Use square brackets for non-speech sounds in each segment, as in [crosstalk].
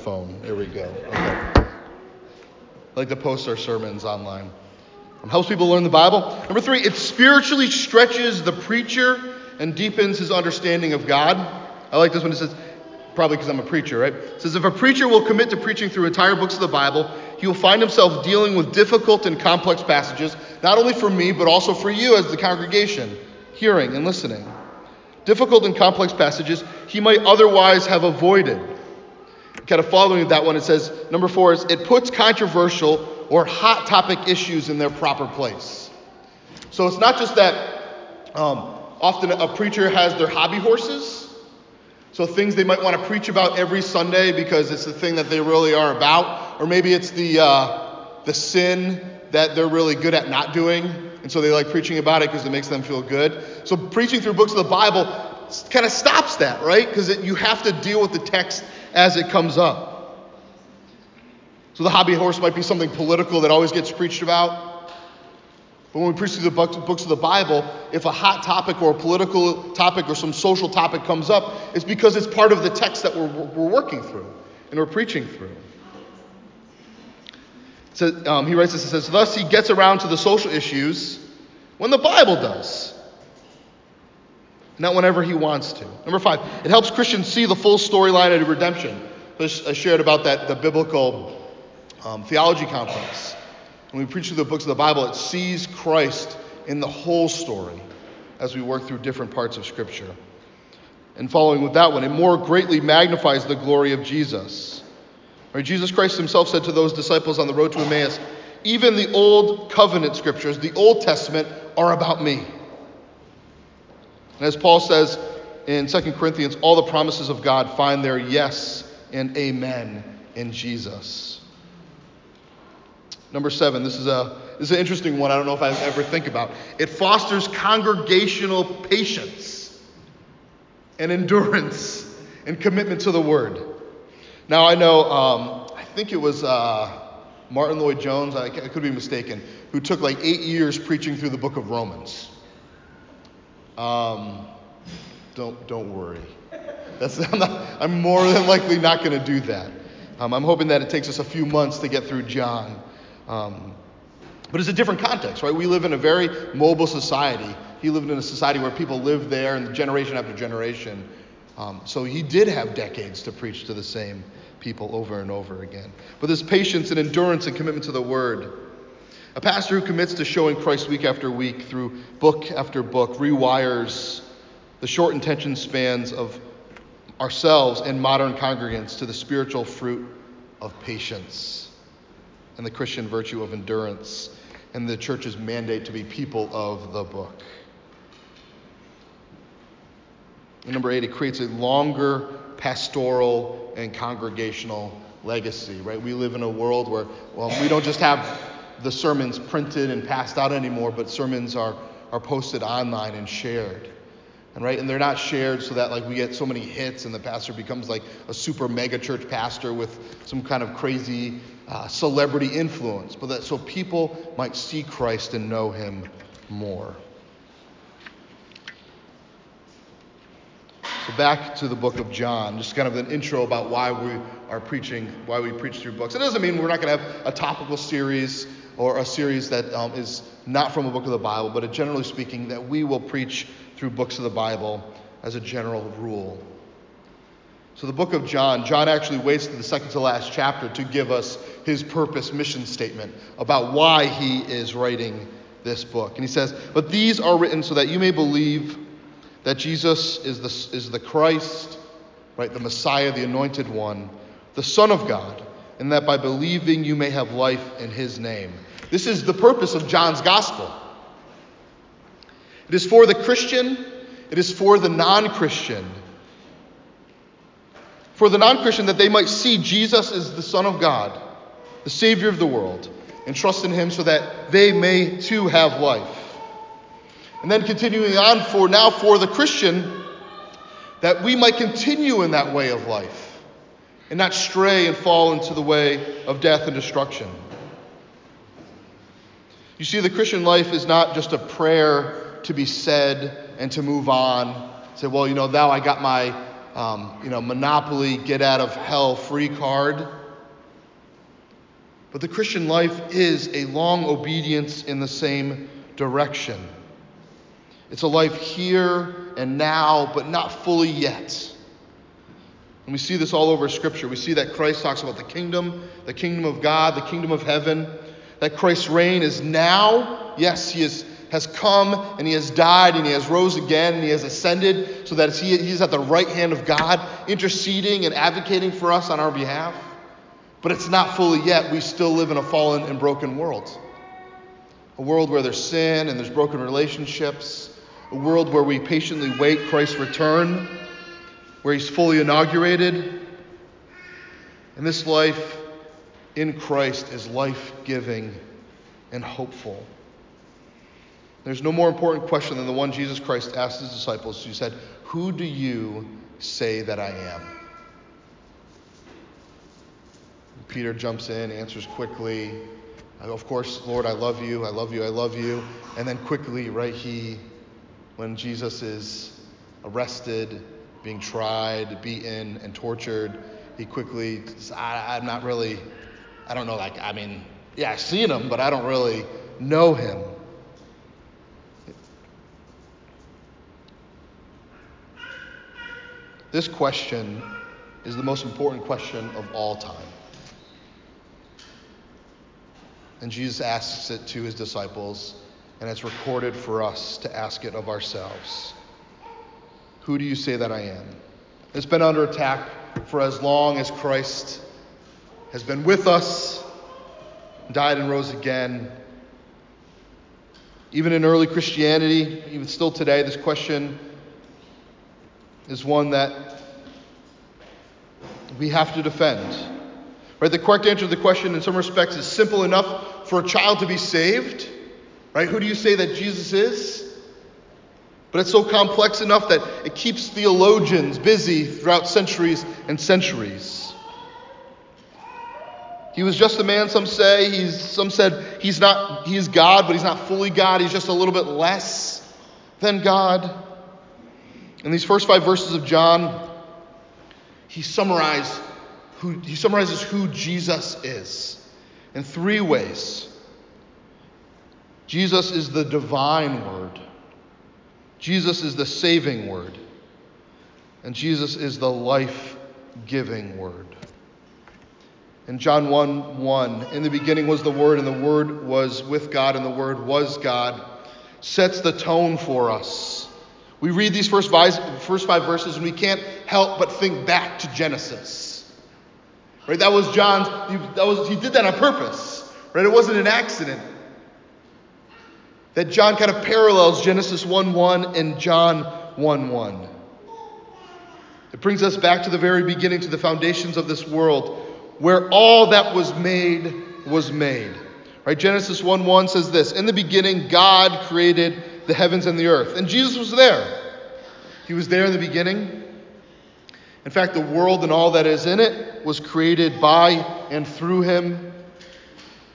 phone. There we go. Okay. Like to post our sermons online. It helps people learn the Bible. Number three, it spiritually stretches the preacher and deepens his understanding of God. I like this one. It says, probably because I'm a preacher, right? It says, if a preacher will commit to preaching through entire books of the Bible, he will find himself dealing with difficult and complex passages, not only for me, but also for you as the congregation, hearing and listening. Difficult and complex passages he might otherwise have avoided. Kind of following that one, it says, number four is it puts controversial or hot topic issues in their proper place. So it's not just that um, often a preacher has their hobby horses, so things they might want to preach about every Sunday because it's the thing that they really are about, or maybe it's the uh, the sin that they're really good at not doing, and so they like preaching about it because it makes them feel good. So preaching through books of the Bible kind of stops that, right? Because you have to deal with the text as it comes up. So the hobby horse might be something political that always gets preached about. But when we preach through the books of the Bible, if a hot topic or a political topic or some social topic comes up, it's because it's part of the text that we're, we're working through and we're preaching through. So, um, he writes this and says, Thus he gets around to the social issues when the Bible does, not whenever he wants to. Number five, it helps Christians see the full storyline of redemption. I shared about that, the biblical um, theology conference. When we preach through the books of the Bible, it sees Christ in the whole story as we work through different parts of Scripture. And following with that one, it more greatly magnifies the glory of Jesus. Right, Jesus Christ himself said to those disciples on the road to Emmaus, even the old covenant scriptures, the Old Testament, are about me. And as Paul says in 2 Corinthians, all the promises of God find their yes and amen in Jesus. Number seven, this is, a, this is an interesting one I don't know if I ever think about. It fosters congregational patience and endurance and commitment to the word. Now, I know, um, I think it was uh, Martyn Lloyd-Jones, I, I could be mistaken, who took like eight years preaching through the book of Romans. Um, don't, don't worry. That's, I'm, not, I'm more than likely not going to do that. Um, I'm hoping that it takes us a few months to get through John. Um, but it's a different context, right? We live in a very mobile society. He lived in a society where people lived there and generation after generation. Um, so he did have decades to preach to the same people over and over again. But this patience and endurance and commitment to the word. A pastor who commits to showing Christ week after week through book after book rewires the short attention spans of ourselves and modern congregants to the spiritual fruit of patience and the Christian virtue of endurance and the church's mandate to be people of the book. And number eight, it creates a longer pastoral and congregational legacy, right? We live in a world where, well, we don't just have the sermons printed and passed out anymore, but sermons are, are posted online and shared. And right, and they're not shared so that like we get so many hits and the pastor becomes like a super mega church pastor with some kind of crazy uh, celebrity influence, but that so people might see Christ and know him more. So back to the book of John, just kind of an intro about why we are preaching, why we preach through books. It doesn't mean we're not going to have a topical series or a series that um, is not from a book of the Bible, but generally speaking, that we will preach through books of the Bible as a general rule. So, the book of John, John actually waits to the second to last chapter to give us his purpose mission statement about why he is writing this book. And he says, But these are written so that you may believe that Jesus is the, is the Christ, right, the Messiah, the anointed one, the Son of God, and that by believing you may have life in his name. This is the purpose of John's gospel. It is for the Christian, it is for the non Christian for the non Christian that they might see Jesus as the Son of God, the Savior of the world, and trust in Him so that they may too have life. And then continuing on for now for the Christian, that we might continue in that way of life and not stray and fall into the way of death and destruction. You see, the Christian life is not just a prayer to be said and to move on. Say, well, you know, now I got my um, you know, monopoly, get out of hell free card. But the Christian life is a long obedience in the same direction. It's a life here and now, but not fully yet. And we see this all over Scripture. We see that Christ talks about the kingdom, the kingdom of God, the kingdom of heaven, that Christ's reign is now. Yes, he is, has come and he has died and he has rose again and he has ascended so that he, he's at the right hand of God, interceding and advocating for us on our behalf. But it's not fully yet. We still live in a fallen and broken world. A world where there's sin and there's broken relationships. A world where we patiently wait Christ's return, where he's fully inaugurated. And this life in Christ is life giving and hopeful. There's no more important question than the one Jesus Christ asked his disciples. He said, Who do you say that I am? Peter jumps in, answers quickly. Of course, Lord, I love you, I love you, I love you. And then quickly, right, he, when Jesus is arrested, being tried, beaten, and tortured, he quickly says, I, I'm not really, I don't know, like, I mean, yeah, I've seen him, but I don't really know him. This question is the most important question of all time. And Jesus asks it to his disciples, and it's recorded for us to ask it of ourselves. Who do you say that I am? It's been under attack for as long as Christ has been with us, died and rose again. Even in early Christianity, even still today, this question is one that we have to defend. Right? The correct answer to the question, in some respects, is simple enough for a child to be saved. Right? Who do you say that Jesus is? But it's so complex enough that it keeps theologians busy throughout centuries and centuries. He was just a man, some say. He's, some said he's not, he is God, but he's not fully God. He's just a little bit less than God. In these first five verses of John, he who, he summarizes who Jesus is in three ways. Jesus is the divine word. Jesus is the saving word. And Jesus is the life giving word. In John 1 1, in the beginning was the Word, and the Word was with God, and the Word was God, sets the tone for us. We read these first five, first five verses, and we can't help but think back to Genesis. Right? That was John's, he, that was, he did that on purpose. Right? It wasn't an accident. That John kind of parallels Genesis 1 1 and John 1 1. It brings us back to the very beginning, to the foundations of this world, where all that was made was made. Right? Genesis 1 1 says this In the beginning, God created the heavens and the earth. And Jesus was there. He was there in the beginning. In fact, the world and all that is in it was created by and through him.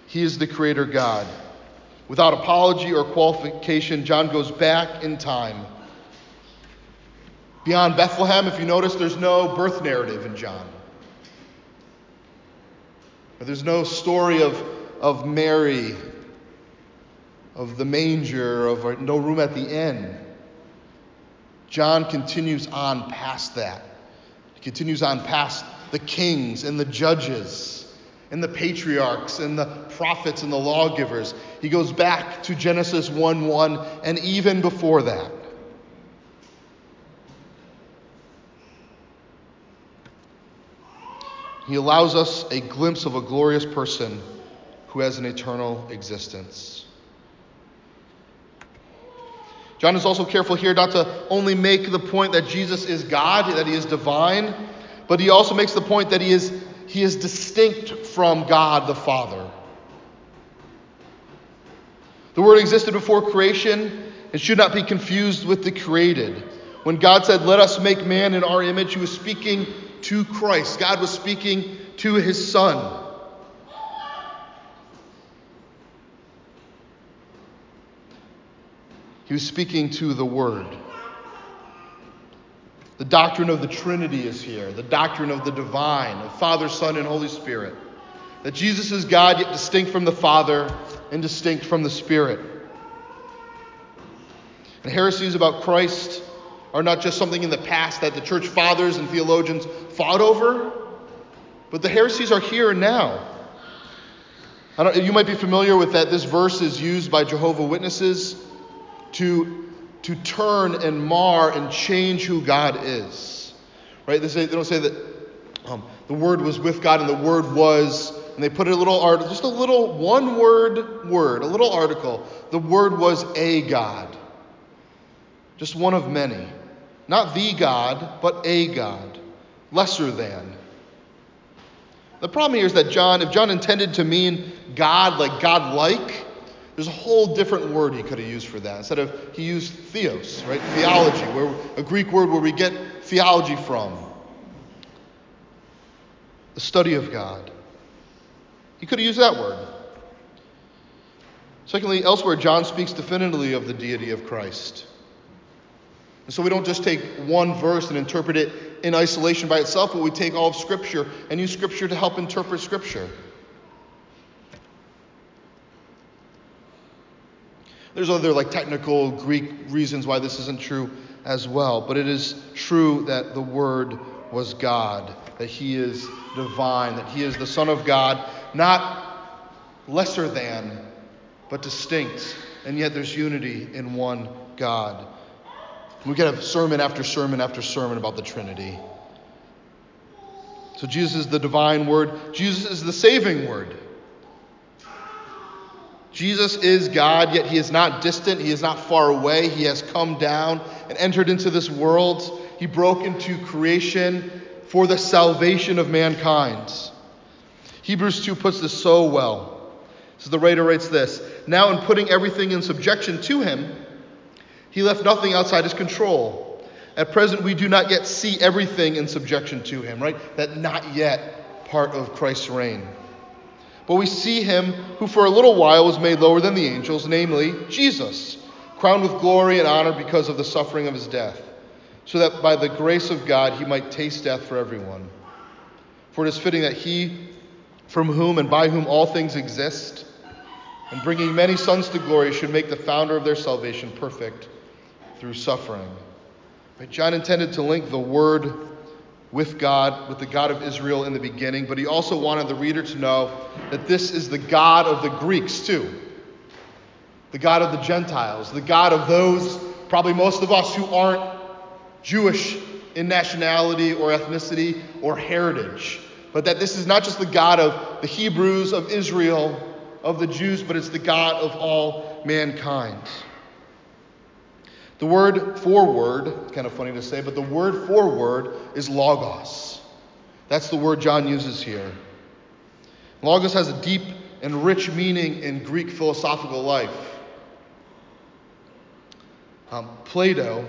He is the creator God. Without apology or qualification, John goes back in time. Beyond Bethlehem, if you notice, there's no birth narrative in John. There's no story of, of Mary, of the manger, of no room at the inn. John continues on past that He continues on past the kings and the judges and the patriarchs and the prophets and the lawgivers. He goes back to Genesis 1 1 and even before that. He allows us a glimpse of a glorious person who has an eternal existence. John is also careful here not to only make the point that Jesus is God, that he is divine, but he also makes the point that he is, he is distinct from God the Father. The Word existed before creation and should not be confused with the created. When God said, Let us make man in our image, he was speaking to Christ. God was speaking to his Son. He was speaking to the Word. The doctrine of the Trinity is here, the doctrine of the divine, of Father, Son, and Holy Spirit. That Jesus is God, yet distinct from the Father and distinct from the Spirit. And heresies about Christ are not just something in the past that the church fathers and theologians fought over, but the heresies are here and now. you might be familiar with that. This verse is used by Jehovah Witnesses to, to turn and mar and change who God is. Right? They, say, they don't say that um, the Word was with God and the Word was, and they put a little article, just a little one word word, a little article. The Word was a God. Just one of many. Not the God, but a God. Lesser than. The problem here is that John, if John intended to mean God, like God like, there's a whole different word he could have used for that. Instead of, he used theos, right? Theology, where, a Greek word where we get theology from. The study of God. He could have used that word. Secondly, elsewhere, John speaks definitively of the deity of Christ. And so we don't just take one verse and interpret it in isolation by itself, but we take all of Scripture and use Scripture to help interpret Scripture. There's other like technical Greek reasons why this isn't true as well, but it is true that the Word was God, that He is divine, that He is the Son of God, not lesser than, but distinct, and yet there's unity in one God. We could have sermon after sermon after sermon about the Trinity. So Jesus is the divine word, Jesus is the saving word. Jesus is God, yet he is not distant, he is not far away. He has come down and entered into this world. He broke into creation for the salvation of mankind. Hebrews 2 puts this so well. So the writer writes this Now, in putting everything in subjection to him, he left nothing outside his control. At present, we do not yet see everything in subjection to him, right? That not yet part of Christ's reign. But we see him who for a little while was made lower than the angels, namely Jesus, crowned with glory and honor because of the suffering of his death, so that by the grace of God he might taste death for everyone. For it is fitting that he, from whom and by whom all things exist, and bringing many sons to glory, should make the founder of their salvation perfect through suffering. Right? John intended to link the Word with God, with the God of Israel in the beginning, but he also wanted the reader to know that this is the God of the Greeks too. The God of the Gentiles, the God of those, probably most of us who aren't Jewish in nationality or ethnicity or heritage. But that this is not just the God of the Hebrews, of Israel, of the Jews, but it's the God of all mankind. The word for word, kind of funny to say, but the word for word is logos. That's the word John uses here. Logos has a deep and rich meaning in Greek philosophical life. Um, Plato,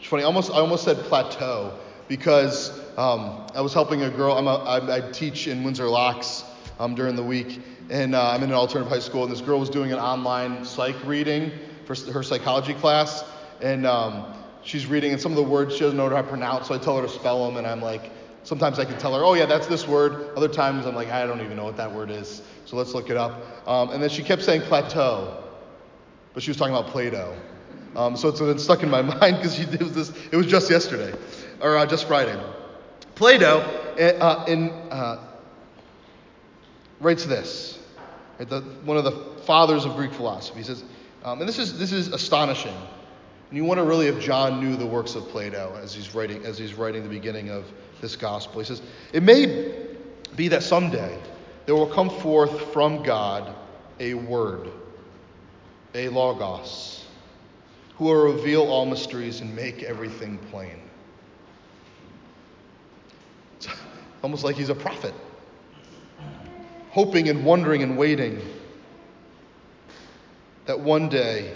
it's funny, almost, I almost said plateau because um, I was helping a girl, I'm a, I, I teach in Windsor Locks um, during the week, and uh, I'm in an alternative high school, and this girl was doing an online psych reading for her psychology class, and um, she's reading, and some of the words she doesn't know how to pronounce, so I tell her to spell them, and I'm like, sometimes I can tell her, oh yeah, that's this word. Other times I'm like, I don't even know what that word is, so let's look it up. Um, and then she kept saying plateau, but she was talking about Plato. Um, so it's been stuck in my [laughs] mind because she did this. It was just yesterday, or uh, just Friday. Plato eh, uh, in, uh, writes this. Right, the, one of the fathers of Greek philosophy. He says, um, and this is, this is astonishing. And you wonder really if John knew the works of Plato as he's writing, as he's writing the beginning of this gospel. He says, It may be that someday there will come forth from God a word, a logos, who will reveal all mysteries and make everything plain. It's [laughs] almost like he's a prophet, hoping and wondering and waiting that one day,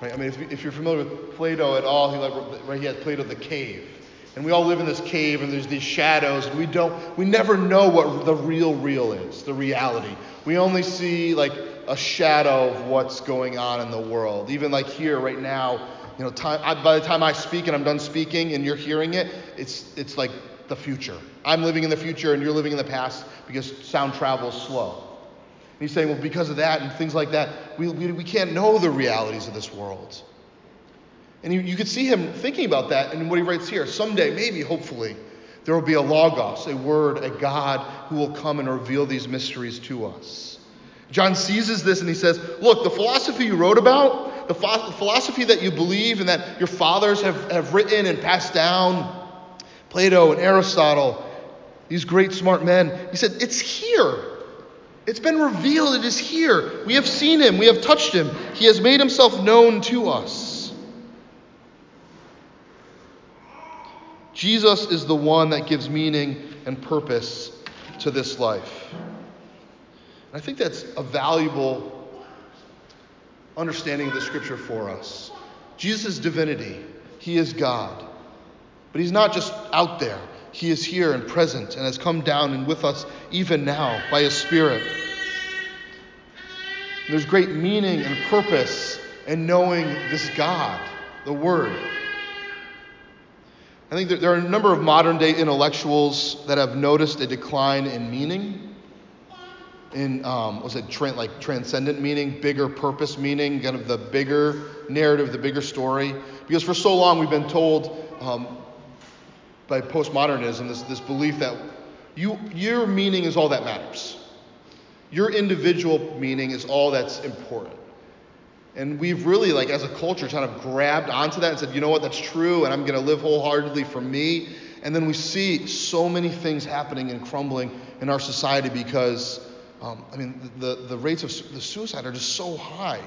right? I mean, if, if you're familiar with Plato at all, he, like, right, he had Plato the cave. And we all live in this cave, and there's these shadows, and we don't, we never know what the real real is, the reality. We only see like a shadow of what's going on in the world. Even like here, right now, you know, time, I, by the time I speak and I'm done speaking and you're hearing it, it's, it's like the future. I'm living in the future and you're living in the past because sound travels slow. He's saying, well, because of that and things like that, we, we, we can't know the realities of this world. And you, you could see him thinking about that and what he writes here. Someday, maybe, hopefully, there will be a Logos, a word, a God who will come and reveal these mysteries to us. John seizes this and he says, Look, the philosophy you wrote about, the philosophy that you believe and that your fathers have, have written and passed down, Plato and Aristotle, these great smart men, he said, It's here. It's been revealed. It is here. We have seen him. We have touched him. He has made himself known to us. Jesus is the one that gives meaning and purpose to this life. And I think that's a valuable understanding of the scripture for us. Jesus' divinity, he is God. But he's not just out there, he is here and present and has come down and with us even now by his Spirit. And there's great meaning and purpose in knowing this God, the Word. I think there are a number of modern day intellectuals that have noticed a decline in meaning, in um, was it tra- like transcendent meaning, bigger purpose meaning, kind of the bigger narrative, the bigger story. Because for so long we've been told um, by postmodernism this, this belief that you, your meaning is all that matters. Your individual meaning is all that's important. And we've really, like, as a culture, kind of grabbed onto that and said, you know what, that's true, and I'm going to live wholeheartedly for me. And then we see so many things happening and crumbling in our society because, um, I mean, the, the rates of the suicide are just so high.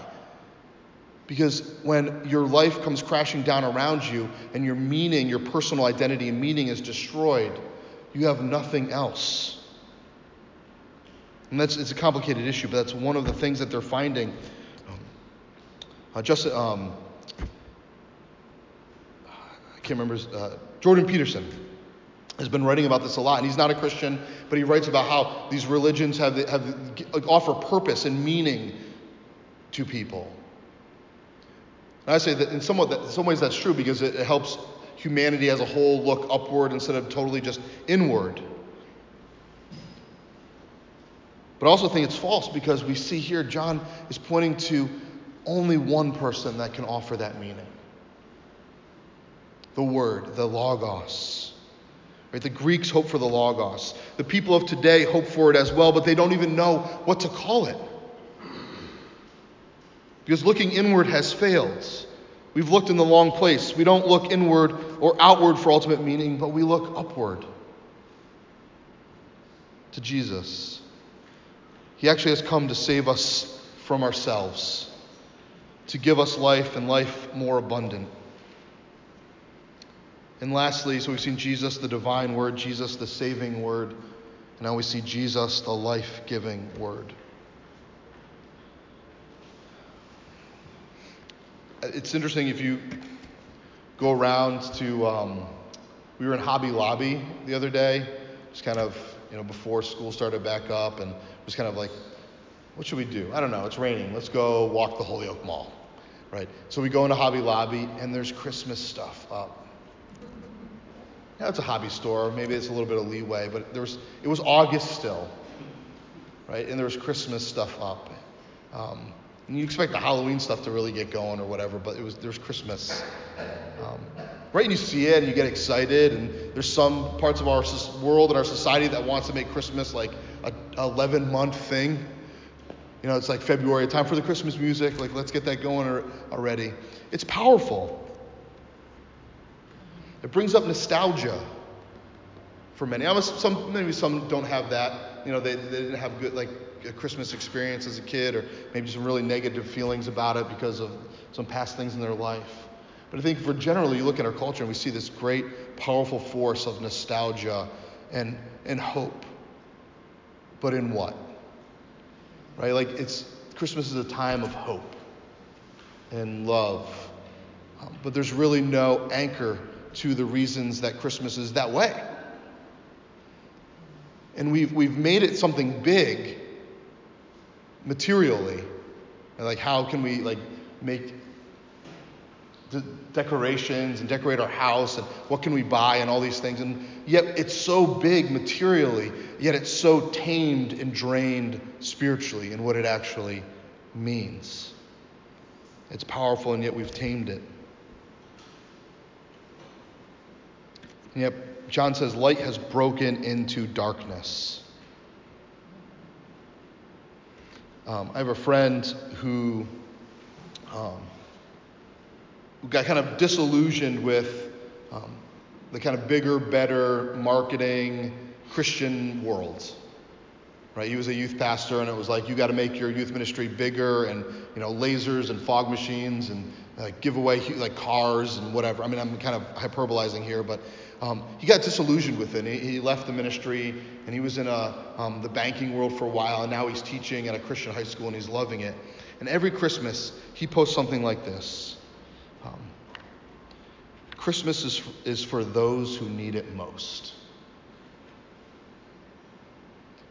Because when your life comes crashing down around you and your meaning, your personal identity and meaning is destroyed, you have nothing else. And that's it's a complicated issue, but that's one of the things that they're finding uh, just, um, I can't remember, uh, Jordan Peterson has been writing about this a lot, and he's not a Christian, but he writes about how these religions have, have offer purpose and meaning to people. And I say that in, somewhat that, in some ways that's true because it, it helps humanity as a whole look upward instead of totally just inward. But I also think it's false because we see here John is pointing to only one person that can offer that meaning the Word, the Logos. Right? The Greeks hope for the Logos. The people of today hope for it as well, but they don't even know what to call it. Because looking inward has failed. We've looked in the wrong place. We don't look inward or outward for ultimate meaning, but we look upward to Jesus. He actually has come to save us from ourselves to give us life and life more abundant. And lastly, so we've seen Jesus, the divine word, Jesus, the saving word, and now we see Jesus, the life giving word. It's interesting if you go around to, um, we were in Hobby Lobby the other day, just kind of, you know, before school started back up, and it was kind of like, what should we do? I don't know. It's raining. Let's go walk the Holyoke Mall right? So we go into Hobby Lobby and there's Christmas stuff up. Yeah, it's a hobby store. Maybe it's a little bit of leeway, but there was, it was August still, right? And there was Christmas stuff up. Um, you expect the Halloween stuff to really get going or whatever, but it was there's Christmas, um, right? And you see it and you get excited. And there's some parts of our world and our society that wants to make Christmas like a 11 month thing. You know, it's like February, time for the Christmas music. Like, let's get that going already. It's powerful. It brings up nostalgia for many. I'm some, maybe some don't have that. You know, they, they didn't have good, like, a Christmas experience as a kid, or maybe some really negative feelings about it because of some past things in their life. But I think for generally, you look at our culture and we see this great, powerful force of nostalgia and, and hope. But in what? right? Like it's Christmas is a time of hope and love, um, but there's really no anchor to the reasons that Christmas is that way. And we've we've made it something big materially. Like how can we like make de- decorations and decorate our house and what can we buy and all these things. And yet it's so big materially, yet it's so tamed and drained spiritually in what it actually means. It's powerful, and yet we've tamed it. And yet, John says, light has broken into darkness. Um, I have a friend who, um, who got kind of disillusioned with um, the kind of bigger, better marketing Christian world. Right? He was a youth pastor, and it was like you got to make your youth ministry bigger, and you know lasers and fog machines, and like give away like cars and whatever. I mean, I'm kind of hyperbolizing here, but um, he got disillusioned with it. He, he, left the ministry, and he was in a, um, the banking world for a while, and now he's teaching at a Christian high school, and he's loving it. And every Christmas, he posts something like this. Um, Christmas is, is for those who need it most.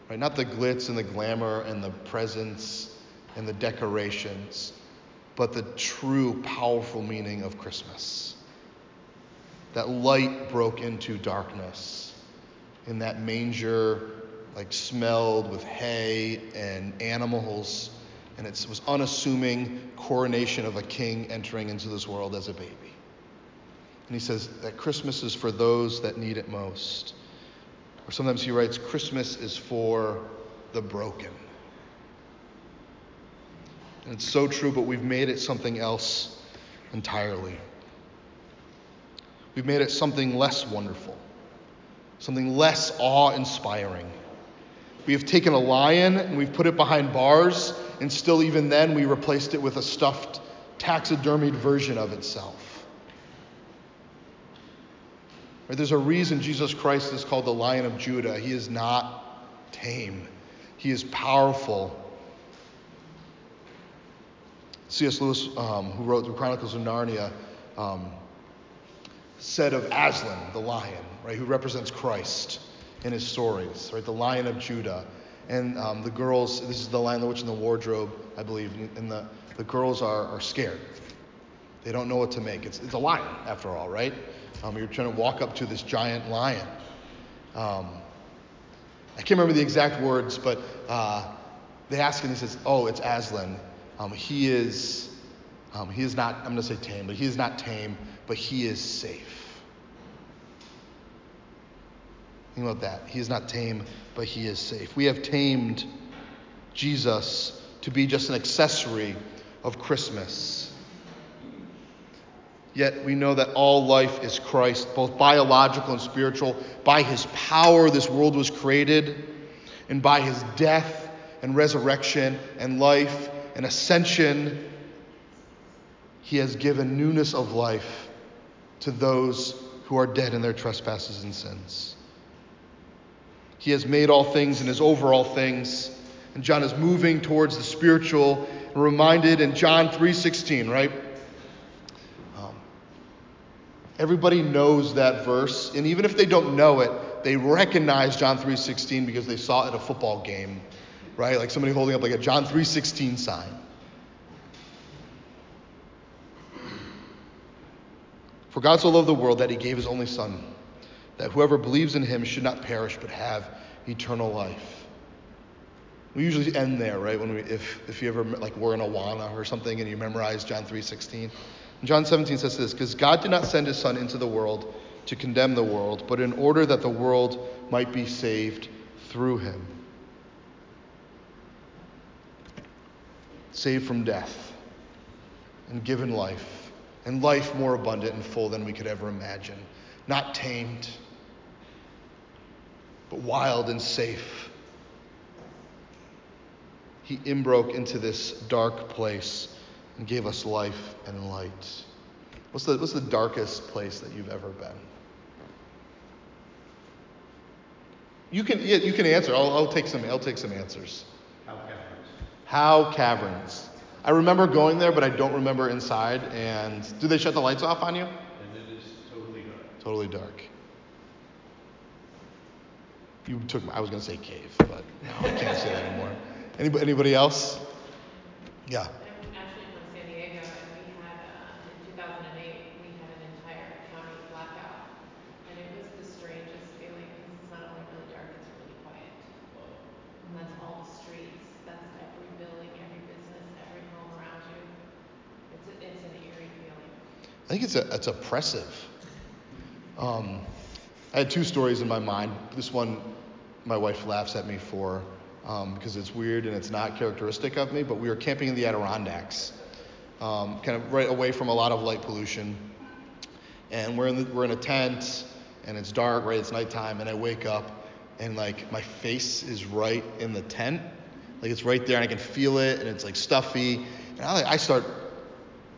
Right? Not the glitz and the glamour and the presents and the decorations, but the true powerful meaning of Christmas. That light broke into darkness in that manger, like smelled with hay and animals, and it was unassuming coronation of a king entering into this world as a baby. And he says that Christmas is for those that need it most. Or sometimes he writes, Christmas is for the broken. And it's so true, but we've made it something else entirely. We've made it something less wonderful, something less awe inspiring. We have taken a lion and we've put it behind bars, and still, even then, we replaced it with a stuffed, taxidermied version of itself. Right? There's a reason Jesus Christ is called the Lion of Judah. He is not tame, he is powerful. C.S. Lewis, um, who wrote the Chronicles of Narnia, um, said of Aslan, the lion, right, who represents Christ in his stories, right, the Lion of Judah. And um, the girls, this is the Lion, the Witch, and the Wardrobe, I believe, and the, the girls are, are scared. They don't know what to make. It's, it's a lion, after all, right? Um, you're trying to walk up to this giant lion. Um, I can't remember the exact words, but uh, they ask him, he says, Oh, it's Aslan. Um, he is, um, he is not, I'm going to say tame, but he is not tame, but he is safe. Think about that. He is not tame, but he is safe. We have tamed Jesus to be just an accessory of Christmas. Yet we know that all life is Christ, both biological and spiritual. By his power, this world was created, and by his death and resurrection and life and ascension, he has given newness of life to those who are dead in their trespasses and sins. He has made all things and is over all things. And John is moving towards the spiritual, reminded in John 3:16, right? Um, everybody knows that verse, and even if they don't know it, they recognize John 3:16 because they saw it at a football game, right? Like somebody holding up like a John 3:16 sign. For God so loved the world that he gave his only son, that whoever believes in him should not perish but have eternal life. We usually end there, right? When we if if you ever like were in Awana or something and you memorize John 3:16. John 17 says this because God did not send his Son into the world to condemn the world, but in order that the world might be saved through him. Saved from death and given life, and life more abundant and full than we could ever imagine. Not tamed, but wild and safe. He inbroke into this dark place and gave us life and light. What's the, what's the darkest place that you've ever been? You can, yeah, you can answer. I'll, I'll, take some, I'll take some answers. Howe Caverns. Howe Caverns. I remember going there, but I don't remember inside. And do they shut the lights off on you? And it is totally dark. Totally dark. You took. My, I was going to say cave, but no, I can't say that anymore. Anybody, anybody else? Yeah. I'm actually from San Diego, and we had uh, in 2008 I think it's a, it's oppressive. Um, I had two stories in my mind. This one, my wife laughs at me for um, because it's weird and it's not characteristic of me. But we were camping in the Adirondacks, um, kind of right away from a lot of light pollution, and we're in the, we're in a tent and it's dark, right? It's nighttime, and I wake up and like my face is right in the tent, like it's right there, and I can feel it, and it's like stuffy, and I, I start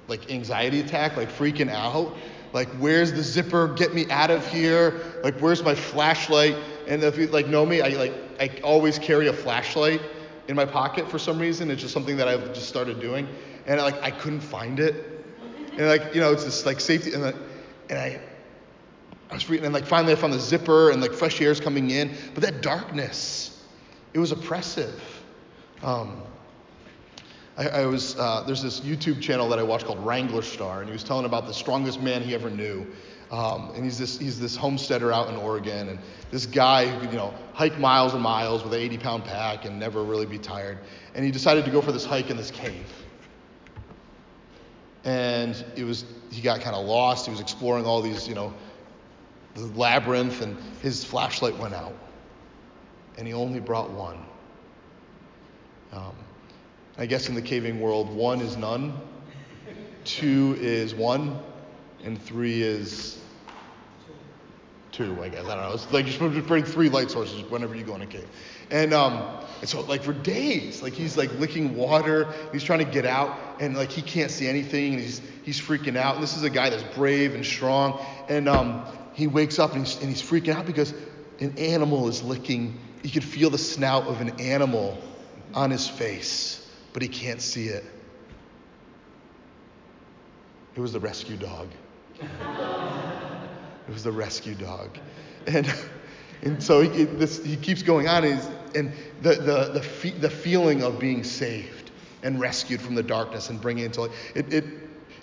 like anxiety attack, like freaking out. Like, where's the zipper? Get me out of here. Like, where's my flashlight? And if you like know me, I like I always carry a flashlight in my pocket for some reason. It's just something that I've just started doing. And like I couldn't find it. And like, you know, it's just like safety and, like, and I I was reading and like finally I found the zipper and like fresh air is coming in. But that darkness, it was oppressive. Um, I, I was uh, there's this YouTube channel that I watch called Wranglerstar, and he was telling about the strongest man he ever knew. Um, and he's this he's this homesteader out in Oregon, and this guy who could you know hike miles and miles with an 80 pound pack and never really be tired. And he decided to go for this hike in this cave. And it was he got kind of lost. He was exploring all these you know the labyrinth, and his flashlight went out, and he only brought one. Um, I guess in the caving world, one is none, two is one, and three is two, I guess. I don't know. It's like you're supposed to bring three light sources whenever you go in a cave. And, um, and so, like, for days, like, he's like licking water, he's trying to get out, and like, he can't see anything, and he's, he's freaking out. And this is a guy that's brave and strong. And um, he wakes up and he's, and he's freaking out because an animal is licking, he could feel the snout of an animal on his face but he can't see it. It was the rescue dog. it was the rescue dog. And, and so he, this, he keeps going on, and, and the, the, the, fe- the feeling of being saved and rescued from the darkness and bringing it into. It, it,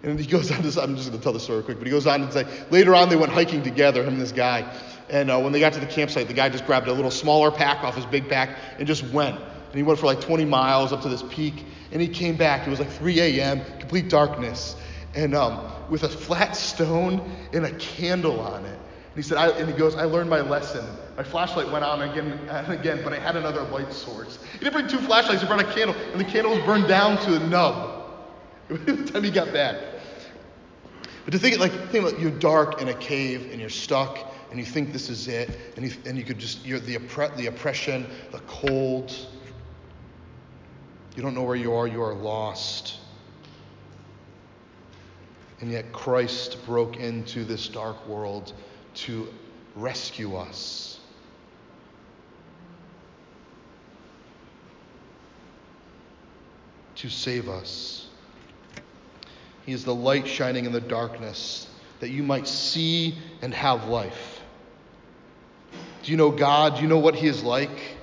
and he goes on to, say, I'm just going to tell the story quick, but he goes on to say, later on they went hiking together, him and this guy. And uh, when they got to the campsite, the guy just grabbed a little smaller pack off his big pack and just went. And he went for like 20 miles up to this peak. And he came back. It was like 3 a.m., complete darkness, and um, with a flat stone and a candle on it. And he said, I, and he goes, I learned my lesson. My flashlight went on again and again, but I had another light source. He didn't bring two flashlights, he brought a candle, and the candle was burned down to a nub [laughs] by the time he got back. But to think, like, think about you're dark in a cave and you're stuck and you think this is it, and you, and you could just, you're the, oppre- the oppression, the cold, you don't know where you are, you are lost. And yet Christ broke into this dark world to rescue us. To save us. He is the light shining in the darkness that you might see and have life. Do you know God? Do you know what He is like?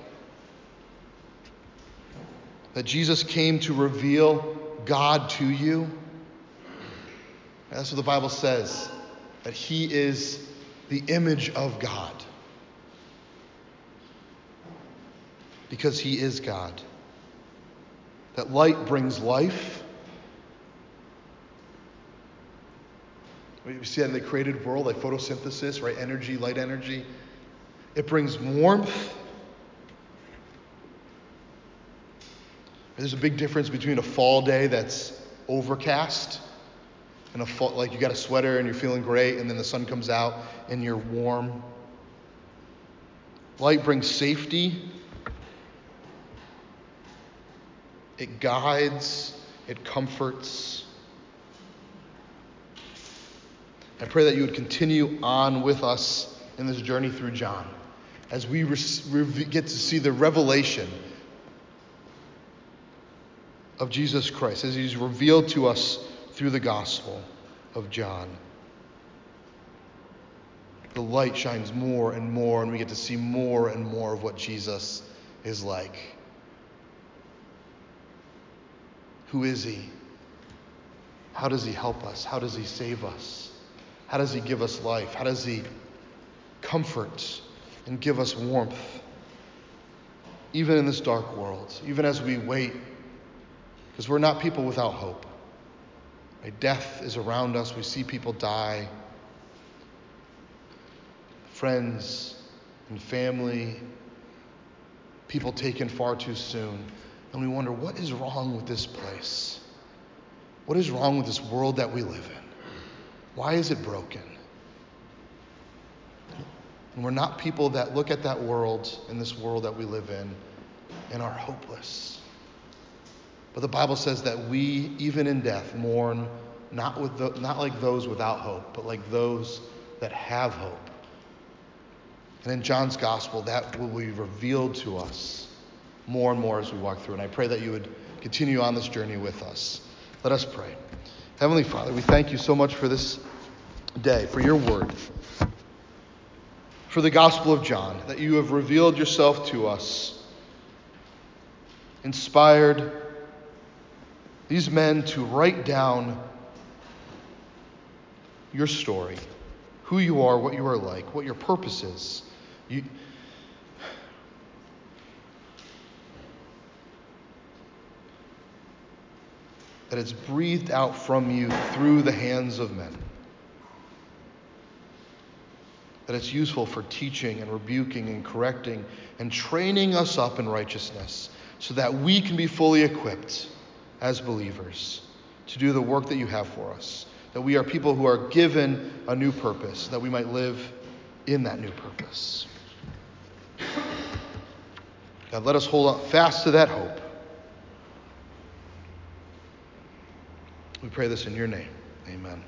That Jesus came to reveal God to you. That's what the Bible says, that He is the image of God. Because He is God. That light brings life. We see that in the created world, like photosynthesis, right? Energy, light energy. It brings warmth There's a big difference between a fall day that's overcast and a fall, like you got a sweater and you're feeling great, and then the sun comes out and you're warm. Light brings safety, it guides, it comforts. I pray that you would continue on with us in this journey through John as we re- re- get to see the revelation of Jesus Christ as he's revealed to us through the gospel of John. The light shines more and more, and we get to see more and more of what Jesus is like. Who is he? How does he help us? How does he save us? How does he give us life? How does he comfort and give us warmth? Even in this dark world, even as we wait because we're not people without hope. Right? Death is around us. We see people die. Friends and family, people taken far too soon. And we wonder, what is wrong with this place? What is wrong with this world that we live in? Why is it broken? And we're not people that look at that world and this world that we live in and are hopeless. But the Bible says that we, even in death, mourn not, with the, not like those without hope, but like those that have hope. And in John's gospel, that will be revealed to us more and more as we walk through. And I pray that you would continue on this journey with us. Let us pray. Heavenly Father, we thank you so much for this day, for your word, for the gospel of John, that you have revealed yourself to us, inspired these men to write down your story, who you are, what you are like, what your purpose is. You, that it's breathed out from you through the hands of men. That it's useful for teaching and rebuking and correcting and training us up in righteousness so that we can be fully equipped as believers to do the work that you have for us. That we are people who are given a new purpose, that we might live in that new purpose. God, let us hold fast to that hope. We pray this in your name. Amen.